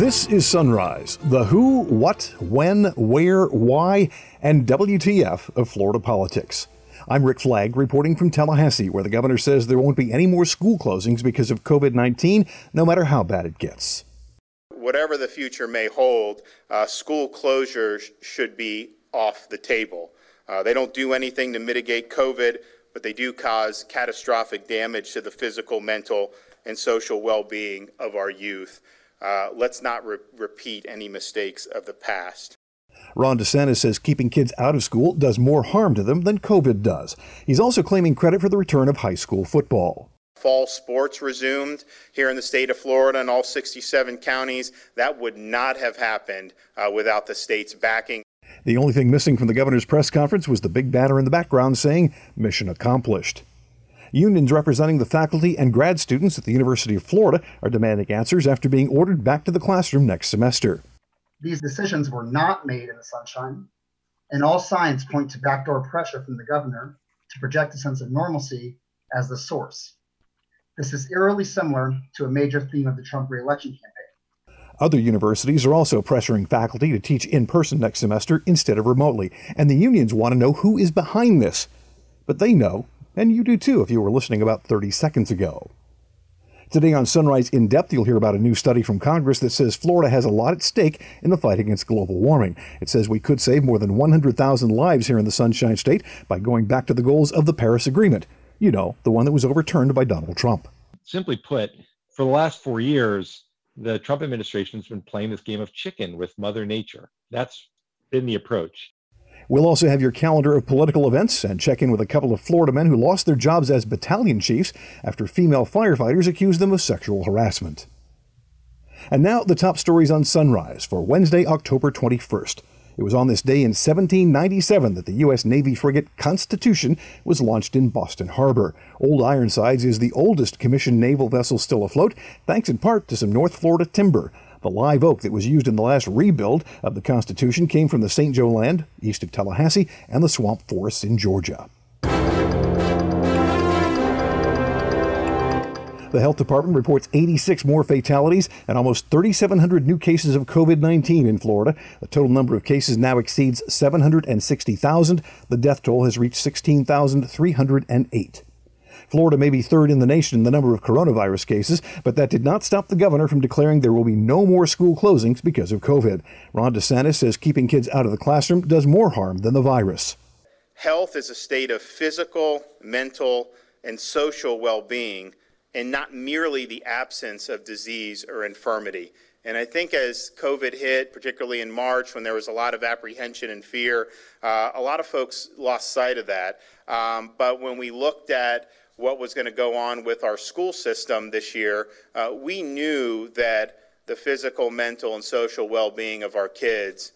This is Sunrise, the who, what, when, where, why, and WTF of Florida politics. I'm Rick Flagg reporting from Tallahassee, where the governor says there won't be any more school closings because of COVID 19, no matter how bad it gets. Whatever the future may hold, uh, school closures should be off the table. Uh, they don't do anything to mitigate COVID, but they do cause catastrophic damage to the physical, mental, and social well being of our youth. Uh, let's not re- repeat any mistakes of the past. Ron DeSantis says keeping kids out of school does more harm to them than COVID does. He's also claiming credit for the return of high school football. Fall sports resumed here in the state of Florida and all 67 counties. That would not have happened uh, without the state's backing. The only thing missing from the governor's press conference was the big banner in the background saying, Mission accomplished. Unions representing the faculty and grad students at the University of Florida are demanding answers after being ordered back to the classroom next semester. These decisions were not made in the sunshine, and all signs point to backdoor pressure from the governor to project a sense of normalcy as the source. This is eerily similar to a major theme of the Trump reelection campaign. Other universities are also pressuring faculty to teach in person next semester instead of remotely, and the unions want to know who is behind this. But they know and you do too if you were listening about 30 seconds ago. Today on Sunrise In Depth, you'll hear about a new study from Congress that says Florida has a lot at stake in the fight against global warming. It says we could save more than 100,000 lives here in the Sunshine State by going back to the goals of the Paris Agreement. You know, the one that was overturned by Donald Trump. Simply put, for the last four years, the Trump administration has been playing this game of chicken with Mother Nature. That's been the approach. We'll also have your calendar of political events and check in with a couple of Florida men who lost their jobs as battalion chiefs after female firefighters accused them of sexual harassment. And now the top stories on Sunrise for Wednesday, October 21st. It was on this day in 1797 that the U.S. Navy frigate Constitution was launched in Boston Harbor. Old Ironsides is the oldest commissioned naval vessel still afloat, thanks in part to some North Florida timber. The live oak that was used in the last rebuild of the Constitution came from the St. Joe land east of Tallahassee and the swamp forests in Georgia. The health department reports 86 more fatalities and almost 3,700 new cases of COVID 19 in Florida. The total number of cases now exceeds 760,000. The death toll has reached 16,308. Florida may be third in the nation in the number of coronavirus cases, but that did not stop the governor from declaring there will be no more school closings because of COVID. Ron DeSantis says keeping kids out of the classroom does more harm than the virus. Health is a state of physical, mental, and social well being, and not merely the absence of disease or infirmity. And I think as COVID hit, particularly in March, when there was a lot of apprehension and fear, uh, a lot of folks lost sight of that. Um, but when we looked at what was going to go on with our school system this year, uh, we knew that the physical, mental, and social well being of our kids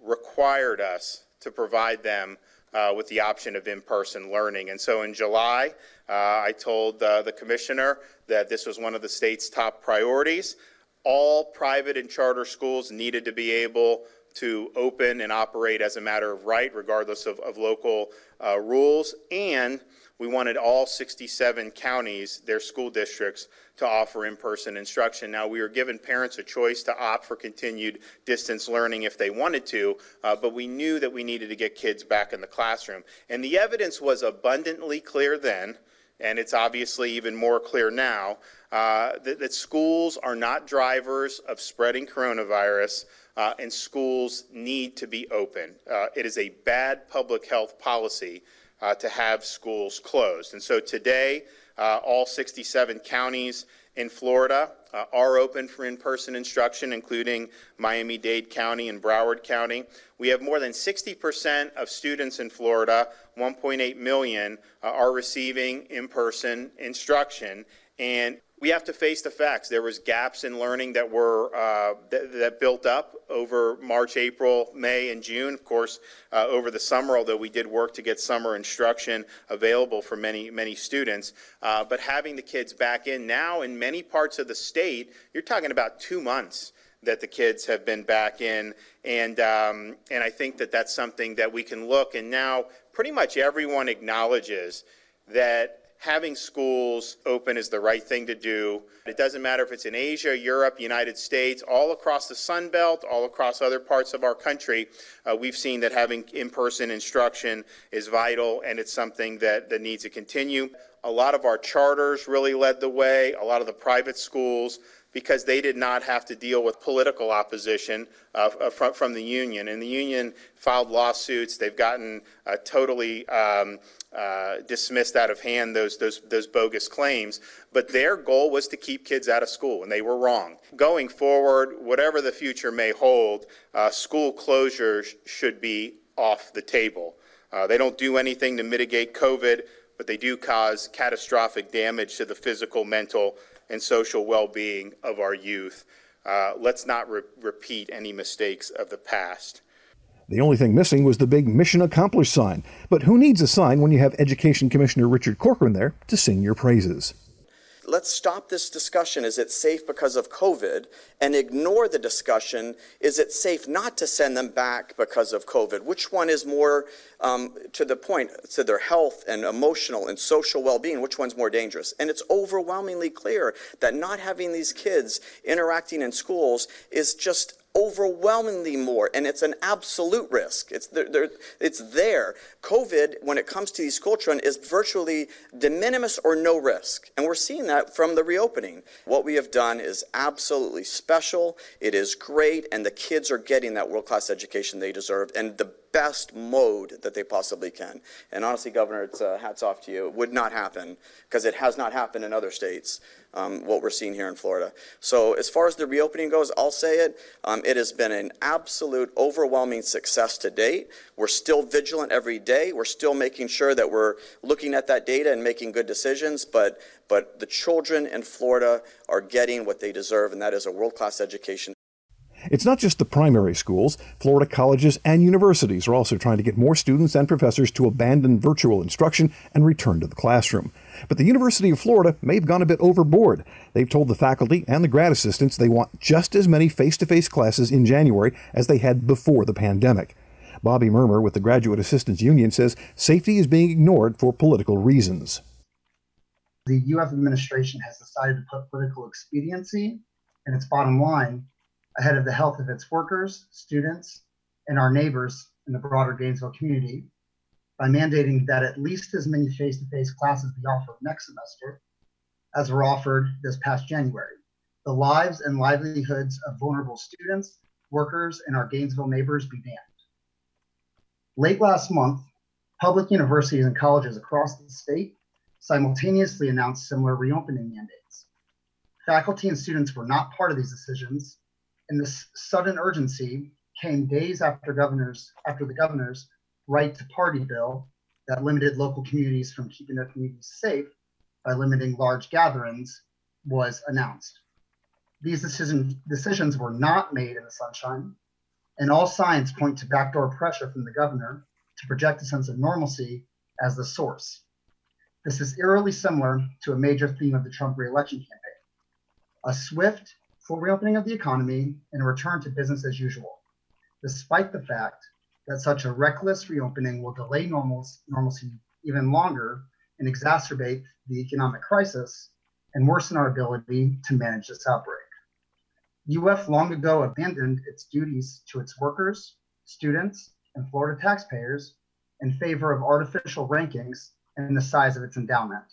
required us to provide them uh, with the option of in person learning. And so in July, uh, I told uh, the commissioner that this was one of the state's top priorities. All private and charter schools needed to be able to open and operate as a matter of right, regardless of, of local uh, rules. And we wanted all 67 counties, their school districts, to offer in-person instruction. Now, we were giving parents a choice to opt for continued distance learning if they wanted to, uh, but we knew that we needed to get kids back in the classroom. And the evidence was abundantly clear then, and it's obviously even more clear now, uh, that, that, schools are not drivers of spreading coronavirus, uh, and schools need to be open. Uh, it is a bad public health policy uh, to have schools closed. And so today, uh, all 67 counties in Florida uh, are open for in person instruction, including Miami Dade County and Broward County. We have more than 60% of students in Florida, 1.8 million, uh, are receiving in person instruction. And we have to face the facts. There was gaps in learning that were uh, that, that, built up over March, April, May, and June. Of course, uh, over the summer, although we did work to get summer instruction available for many many students. Uh, but having the kids back in now in many parts of the state, you're talking about two months that the kids have been back in, and um, and I think that that's something that we can look. And now, pretty much everyone acknowledges that having schools open is the right thing to do. It doesn't matter if it's in Asia, Europe, United States, all across the Sun Belt, all across other parts of our country. Uh, we've seen that having in person instruction is vital and it's something that, that needs to continue. A lot of our charters really led the way, a lot of the private schools because they did not have to deal with political opposition uh, uh, from, from the union. And the union filed lawsuits. They've gotten uh, totally um, uh, dismissed out of hand those, those, those bogus claims. But their goal was to keep kids out of school, and they were wrong. Going forward, whatever the future may hold, uh, school closures should be off the table. Uh, they don't do anything to mitigate COVID, but they do cause catastrophic damage to the physical, mental, and social well being of our youth. Uh, let's not re- repeat any mistakes of the past. The only thing missing was the big mission accomplished sign. But who needs a sign when you have Education Commissioner Richard Corcoran there to sing your praises? Let's stop this discussion is it safe because of COVID and ignore the discussion is it safe not to send them back because of COVID? Which one is more um, to the point to their health and emotional and social well being? Which one's more dangerous? And it's overwhelmingly clear that not having these kids interacting in schools is just overwhelmingly more, and it's an absolute risk. It's there, it's there. COVID, when it comes to these school children, is virtually de minimis or no risk, and we're seeing that from the reopening. What we have done is absolutely special. It is great, and the kids are getting that world class education they deserve, and the best mode that they possibly can. And honestly, Governor, it's uh, hats off to you. It would not happen because it has not happened in other states. Um, what we're seeing here in Florida. So, as far as the reopening goes, I'll say it. Um, it has been an absolute overwhelming success to date. We're still vigilant every day. We're still making sure that we're looking at that data and making good decisions. But, but the children in Florida are getting what they deserve, and that is a world class education. It's not just the primary schools. Florida colleges and universities are also trying to get more students and professors to abandon virtual instruction and return to the classroom. But the University of Florida may have gone a bit overboard. They've told the faculty and the grad assistants they want just as many face to face classes in January as they had before the pandemic. Bobby Mermer with the Graduate Assistants Union says safety is being ignored for political reasons. The UF administration has decided to put political expediency and its bottom line ahead of the health of its workers, students, and our neighbors in the broader Gainesville community by mandating that at least as many face to face classes be offered next semester as were offered this past January. The lives and livelihoods of vulnerable students, workers, and our Gainesville neighbors be damned. Late last month, public universities and colleges across the state simultaneously announced similar reopening mandates. Faculty and students were not part of these decisions, and this sudden urgency came days after governors after the governor's right to party bill that limited local communities from keeping their communities safe by limiting large gatherings was announced. These decision, decisions were not made in the sunshine, and all signs point to backdoor pressure from the governor to project a sense of normalcy as the source. This is eerily similar to a major theme of the Trump reelection campaign a swift full reopening of the economy, and a return to business as usual, despite the fact that such a reckless reopening will delay normalcy even longer and exacerbate the economic crisis and worsen our ability to manage this outbreak. UF long ago abandoned its duties to its workers, students, and Florida taxpayers in favor of artificial rankings and the size of its endowment.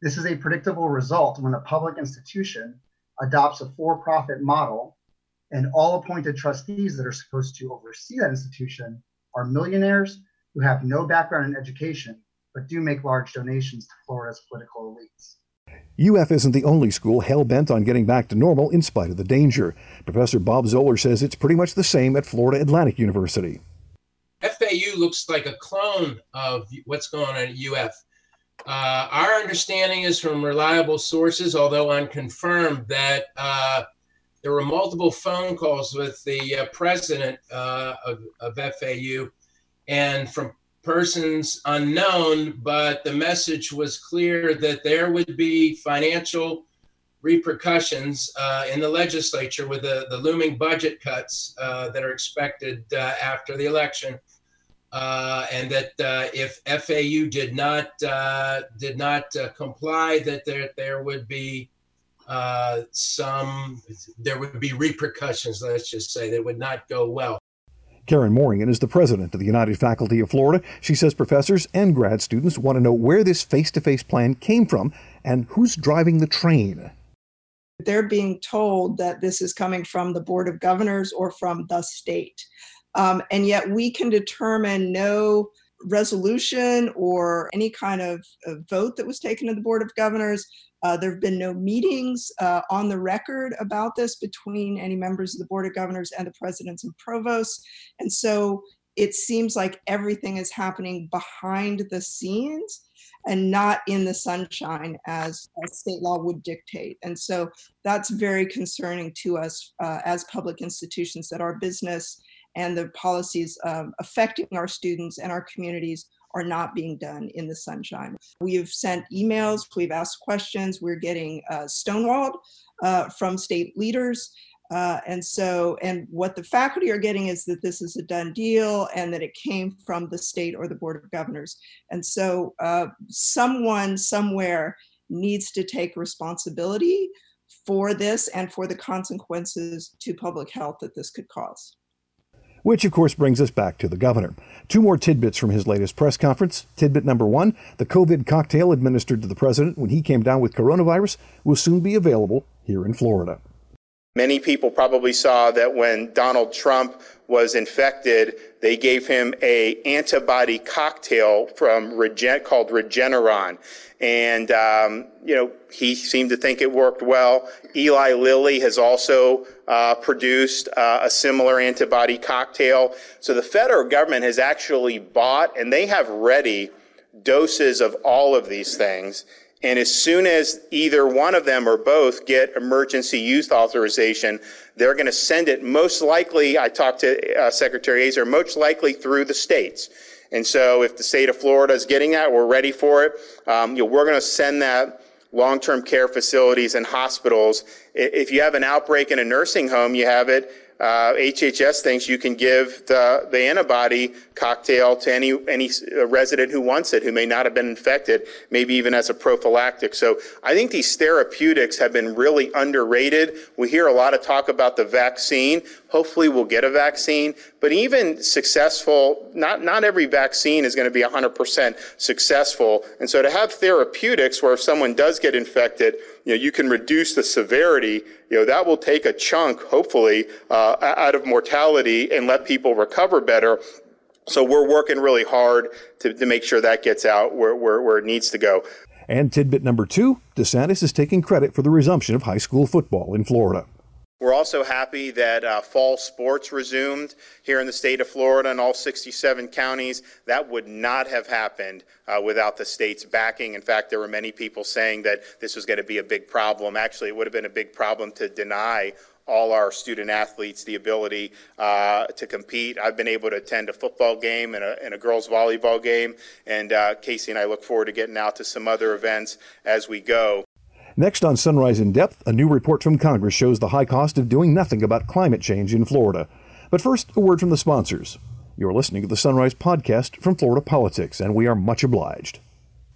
This is a predictable result when a public institution adopts a for profit model, and all appointed trustees that are supposed to oversee that institution are millionaires who have no background in education but do make large donations to Florida's political elites. UF isn't the only school hell bent on getting back to normal in spite of the danger. Professor Bob Zoeller says it's pretty much the same at Florida Atlantic University. FAU looks like a clone of what's going on at UF. Uh, our understanding is from reliable sources, although unconfirmed, that uh, there were multiple phone calls with the uh, president uh, of, of FAU and from persons unknown, but the message was clear that there would be financial repercussions uh, in the legislature with the, the looming budget cuts uh, that are expected after the election uh, and that uh, if FAU did not uh, did not uh, comply, that there there would be uh, some there would be repercussions. Let's just say that would not go well. Karen Morian is the president of the United Faculty of Florida. She says professors and grad students want to know where this face to face plan came from and who's driving the train. They're being told that this is coming from the Board of Governors or from the state. Um, and yet we can determine no resolution or any kind of, of vote that was taken at the Board of Governors uh, there have been no meetings uh, on the record about this between any members of the Board of Governors and the presidents and provosts. And so it seems like everything is happening behind the scenes and not in the sunshine as, as state law would dictate. And so that's very concerning to us uh, as public institutions that our business and the policies um, affecting our students and our communities are not being done in the sunshine. We've sent emails, we've asked questions, we're getting uh, stonewalled uh, from state leaders. Uh, and so, and what the faculty are getting is that this is a done deal and that it came from the state or the Board of Governors. And so, uh, someone somewhere needs to take responsibility for this and for the consequences to public health that this could cause. Which, of course, brings us back to the governor. Two more tidbits from his latest press conference. Tidbit number one the COVID cocktail administered to the president when he came down with coronavirus will soon be available here in Florida. Many people probably saw that when Donald Trump was infected, they gave him a antibody cocktail from Regen- called Regeneron, and um, you know he seemed to think it worked well. Eli Lilly has also uh, produced uh, a similar antibody cocktail. So the federal government has actually bought and they have ready doses of all of these things. And as soon as either one of them or both get emergency use authorization, they're going to send it most likely, I talked to uh, Secretary Azar, most likely through the states. And so if the state of Florida is getting that, we're ready for it. Um, you know, we're going to send that long-term care facilities and hospitals. If you have an outbreak in a nursing home, you have it uh, HHS thinks you can give the, the antibody cocktail to any any resident who wants it, who may not have been infected, maybe even as a prophylactic. So I think these therapeutics have been really underrated. We hear a lot of talk about the vaccine. Hopefully, we'll get a vaccine. But even successful, not not every vaccine is going to be 100% successful. And so to have therapeutics where if someone does get infected, you know, you can reduce the severity, you know, that will take a chunk, hopefully, uh, out of mortality and let people recover better. So we're working really hard to, to make sure that gets out where, where, where it needs to go. And tidbit number two DeSantis is taking credit for the resumption of high school football in Florida. We're also happy that uh, fall sports resumed here in the state of Florida and all 67 counties. That would not have happened uh, without the state's backing. In fact, there were many people saying that this was going to be a big problem. Actually, it would have been a big problem to deny all our student athletes the ability uh, to compete. I've been able to attend a football game and a, and a girls' volleyball game, and uh, Casey and I look forward to getting out to some other events as we go. Next on Sunrise in Depth, a new report from Congress shows the high cost of doing nothing about climate change in Florida. But first, a word from the sponsors. You're listening to the Sunrise podcast from Florida Politics, and we are much obliged.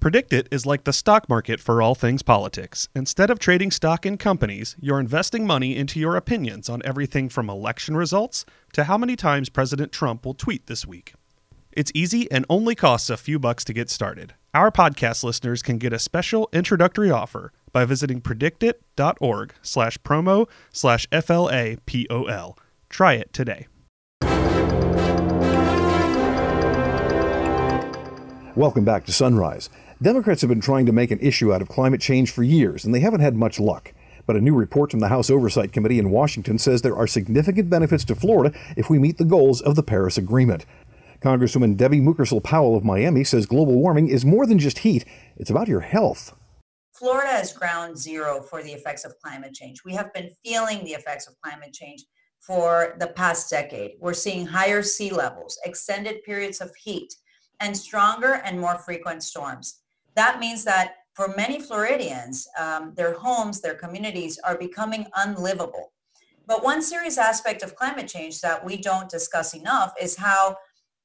PredictIt is like the stock market for all things politics. Instead of trading stock in companies, you're investing money into your opinions on everything from election results to how many times President Trump will tweet this week. It's easy and only costs a few bucks to get started. Our podcast listeners can get a special introductory offer by visiting predictit.org slash promo slash FLAPOL. Try it today. Welcome back to Sunrise. Democrats have been trying to make an issue out of climate change for years, and they haven't had much luck. But a new report from the House Oversight Committee in Washington says there are significant benefits to Florida if we meet the goals of the Paris Agreement. Congresswoman Debbie Mucarsel-Powell of Miami says global warming is more than just heat, it's about your health. Florida is ground zero for the effects of climate change. We have been feeling the effects of climate change for the past decade. We're seeing higher sea levels, extended periods of heat, and stronger and more frequent storms. That means that for many Floridians, um, their homes, their communities are becoming unlivable. But one serious aspect of climate change that we don't discuss enough is how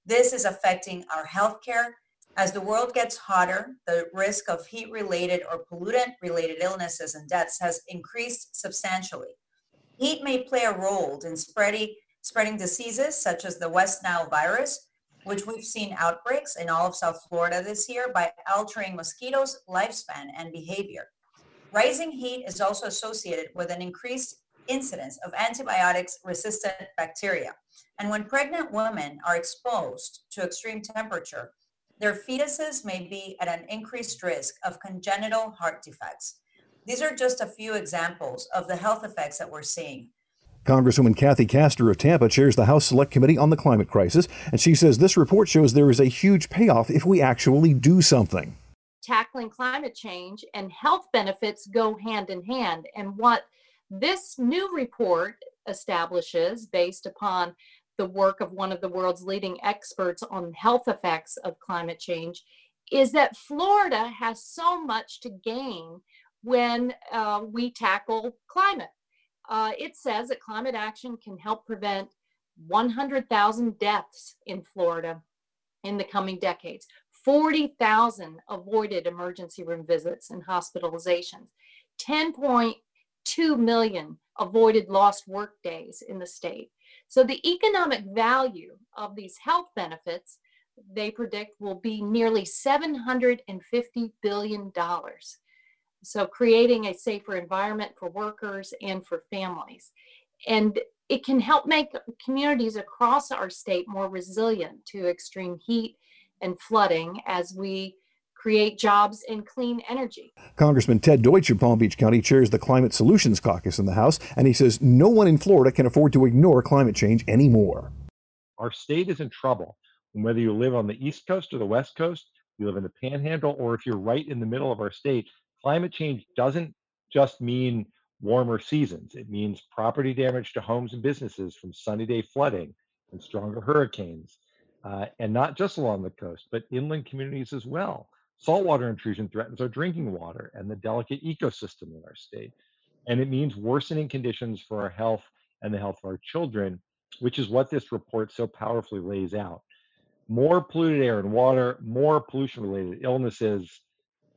This is affecting our healthcare. As the world gets hotter, the risk of heat related or pollutant related illnesses and deaths has increased substantially. Heat may play a role in spreading, spreading diseases such as the West Nile virus, which we've seen outbreaks in all of South Florida this year by altering mosquitoes' lifespan and behavior. Rising heat is also associated with an increased incidence of antibiotics resistant bacteria. And when pregnant women are exposed to extreme temperature, their fetuses may be at an increased risk of congenital heart defects. These are just a few examples of the health effects that we're seeing. Congresswoman Kathy Castor of Tampa chairs the House Select Committee on the Climate Crisis, and she says this report shows there is a huge payoff if we actually do something. Tackling climate change and health benefits go hand in hand. And what this new report establishes, based upon the work of one of the world's leading experts on health effects of climate change, is that Florida has so much to gain when uh, we tackle climate uh, it says that climate action can help prevent 100,000 deaths in Florida in the coming decades, 40,000 avoided emergency room visits and hospitalizations, 10.2 million avoided lost work days in the state. So the economic value of these health benefits, they predict, will be nearly $750 billion. So, creating a safer environment for workers and for families. And it can help make communities across our state more resilient to extreme heat and flooding as we create jobs and clean energy. Congressman Ted Deutch of Palm Beach County chairs the Climate Solutions Caucus in the House, and he says no one in Florida can afford to ignore climate change anymore. Our state is in trouble. And whether you live on the East Coast or the West Coast, you live in the Panhandle, or if you're right in the middle of our state, climate change doesn't just mean warmer seasons. It means property damage to homes and businesses from sunny day flooding and stronger hurricanes. Uh, and not just along the coast, but inland communities as well. Saltwater intrusion threatens our drinking water and the delicate ecosystem in our state. And it means worsening conditions for our health and the health of our children, which is what this report so powerfully lays out. More polluted air and water, more pollution related illnesses,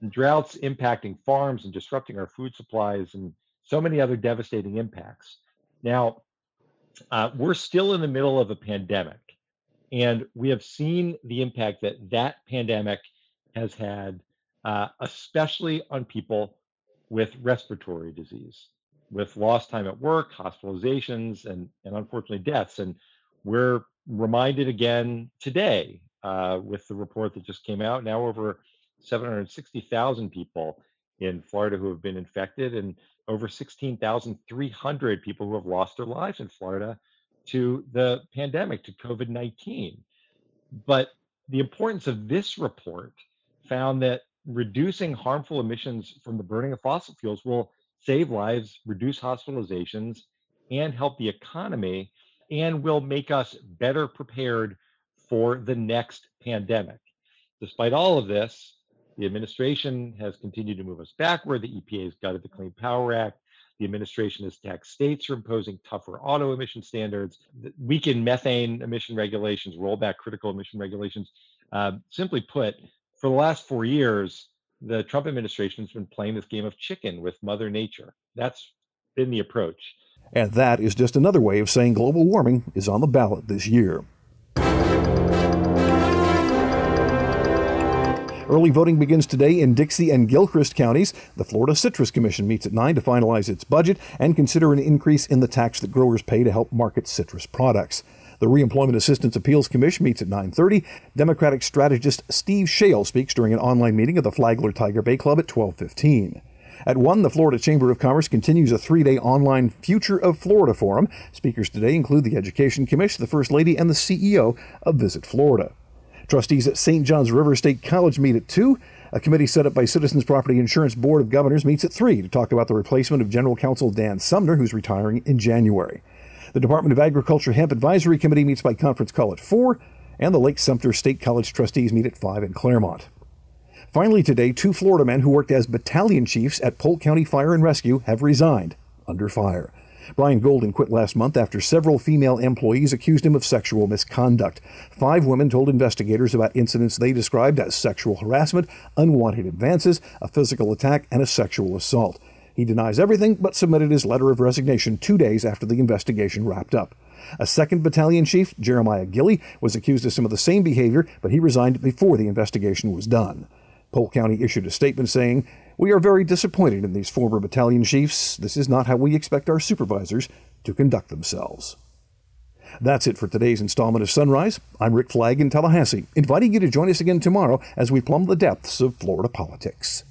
droughts impacting farms and disrupting our food supplies and so many other devastating impacts. Now, uh, we're still in the middle of a pandemic, and we have seen the impact that that pandemic has had, uh, especially on people with respiratory disease, with lost time at work, hospitalizations, and, and unfortunately deaths. And we're reminded again today uh, with the report that just came out. Now over 760,000 people in Florida who have been infected and over 16,300 people who have lost their lives in Florida to the pandemic, to COVID 19. But the importance of this report found that reducing harmful emissions from the burning of fossil fuels will save lives, reduce hospitalizations, and help the economy, and will make us better prepared for the next pandemic. Despite all of this, the administration has continued to move us backward. The EPA has gutted the Clean Power Act. The administration has taxed states for imposing tougher auto emission standards, weakened methane emission regulations, roll back critical emission regulations. Uh, simply put, for the last four years, the Trump administration has been playing this game of chicken with Mother Nature. That's been the approach. And that is just another way of saying global warming is on the ballot this year. Early voting begins today in Dixie and Gilchrist counties. The Florida Citrus Commission meets at 9 to finalize its budget and consider an increase in the tax that growers pay to help market citrus products. The Reemployment Assistance Appeals Commission meets at 9:30. Democratic strategist Steve Schale speaks during an online meeting of the Flagler Tiger Bay Club at 12:15. At 1, the Florida Chamber of Commerce continues a three day online Future of Florida Forum. Speakers today include the Education Commission, the First Lady, and the CEO of Visit Florida. Trustees at St. John's River State College meet at 2. A committee set up by Citizens Property Insurance Board of Governors meets at 3 to talk about the replacement of General Counsel Dan Sumner, who's retiring in January. The Department of Agriculture Hemp Advisory Committee meets by conference call at 4, and the Lake Sumter State College trustees meet at 5 in Clermont. Finally, today, two Florida men who worked as battalion chiefs at Polk County Fire and Rescue have resigned under fire. Brian Golden quit last month after several female employees accused him of sexual misconduct. Five women told investigators about incidents they described as sexual harassment, unwanted advances, a physical attack, and a sexual assault. He denies everything but submitted his letter of resignation two days after the investigation wrapped up. A second battalion chief, Jeremiah Gilley, was accused of some of the same behavior, but he resigned before the investigation was done. Polk County issued a statement saying, We are very disappointed in these former battalion chiefs. This is not how we expect our supervisors to conduct themselves. That's it for today's installment of Sunrise. I'm Rick Flagg in Tallahassee, inviting you to join us again tomorrow as we plumb the depths of Florida politics.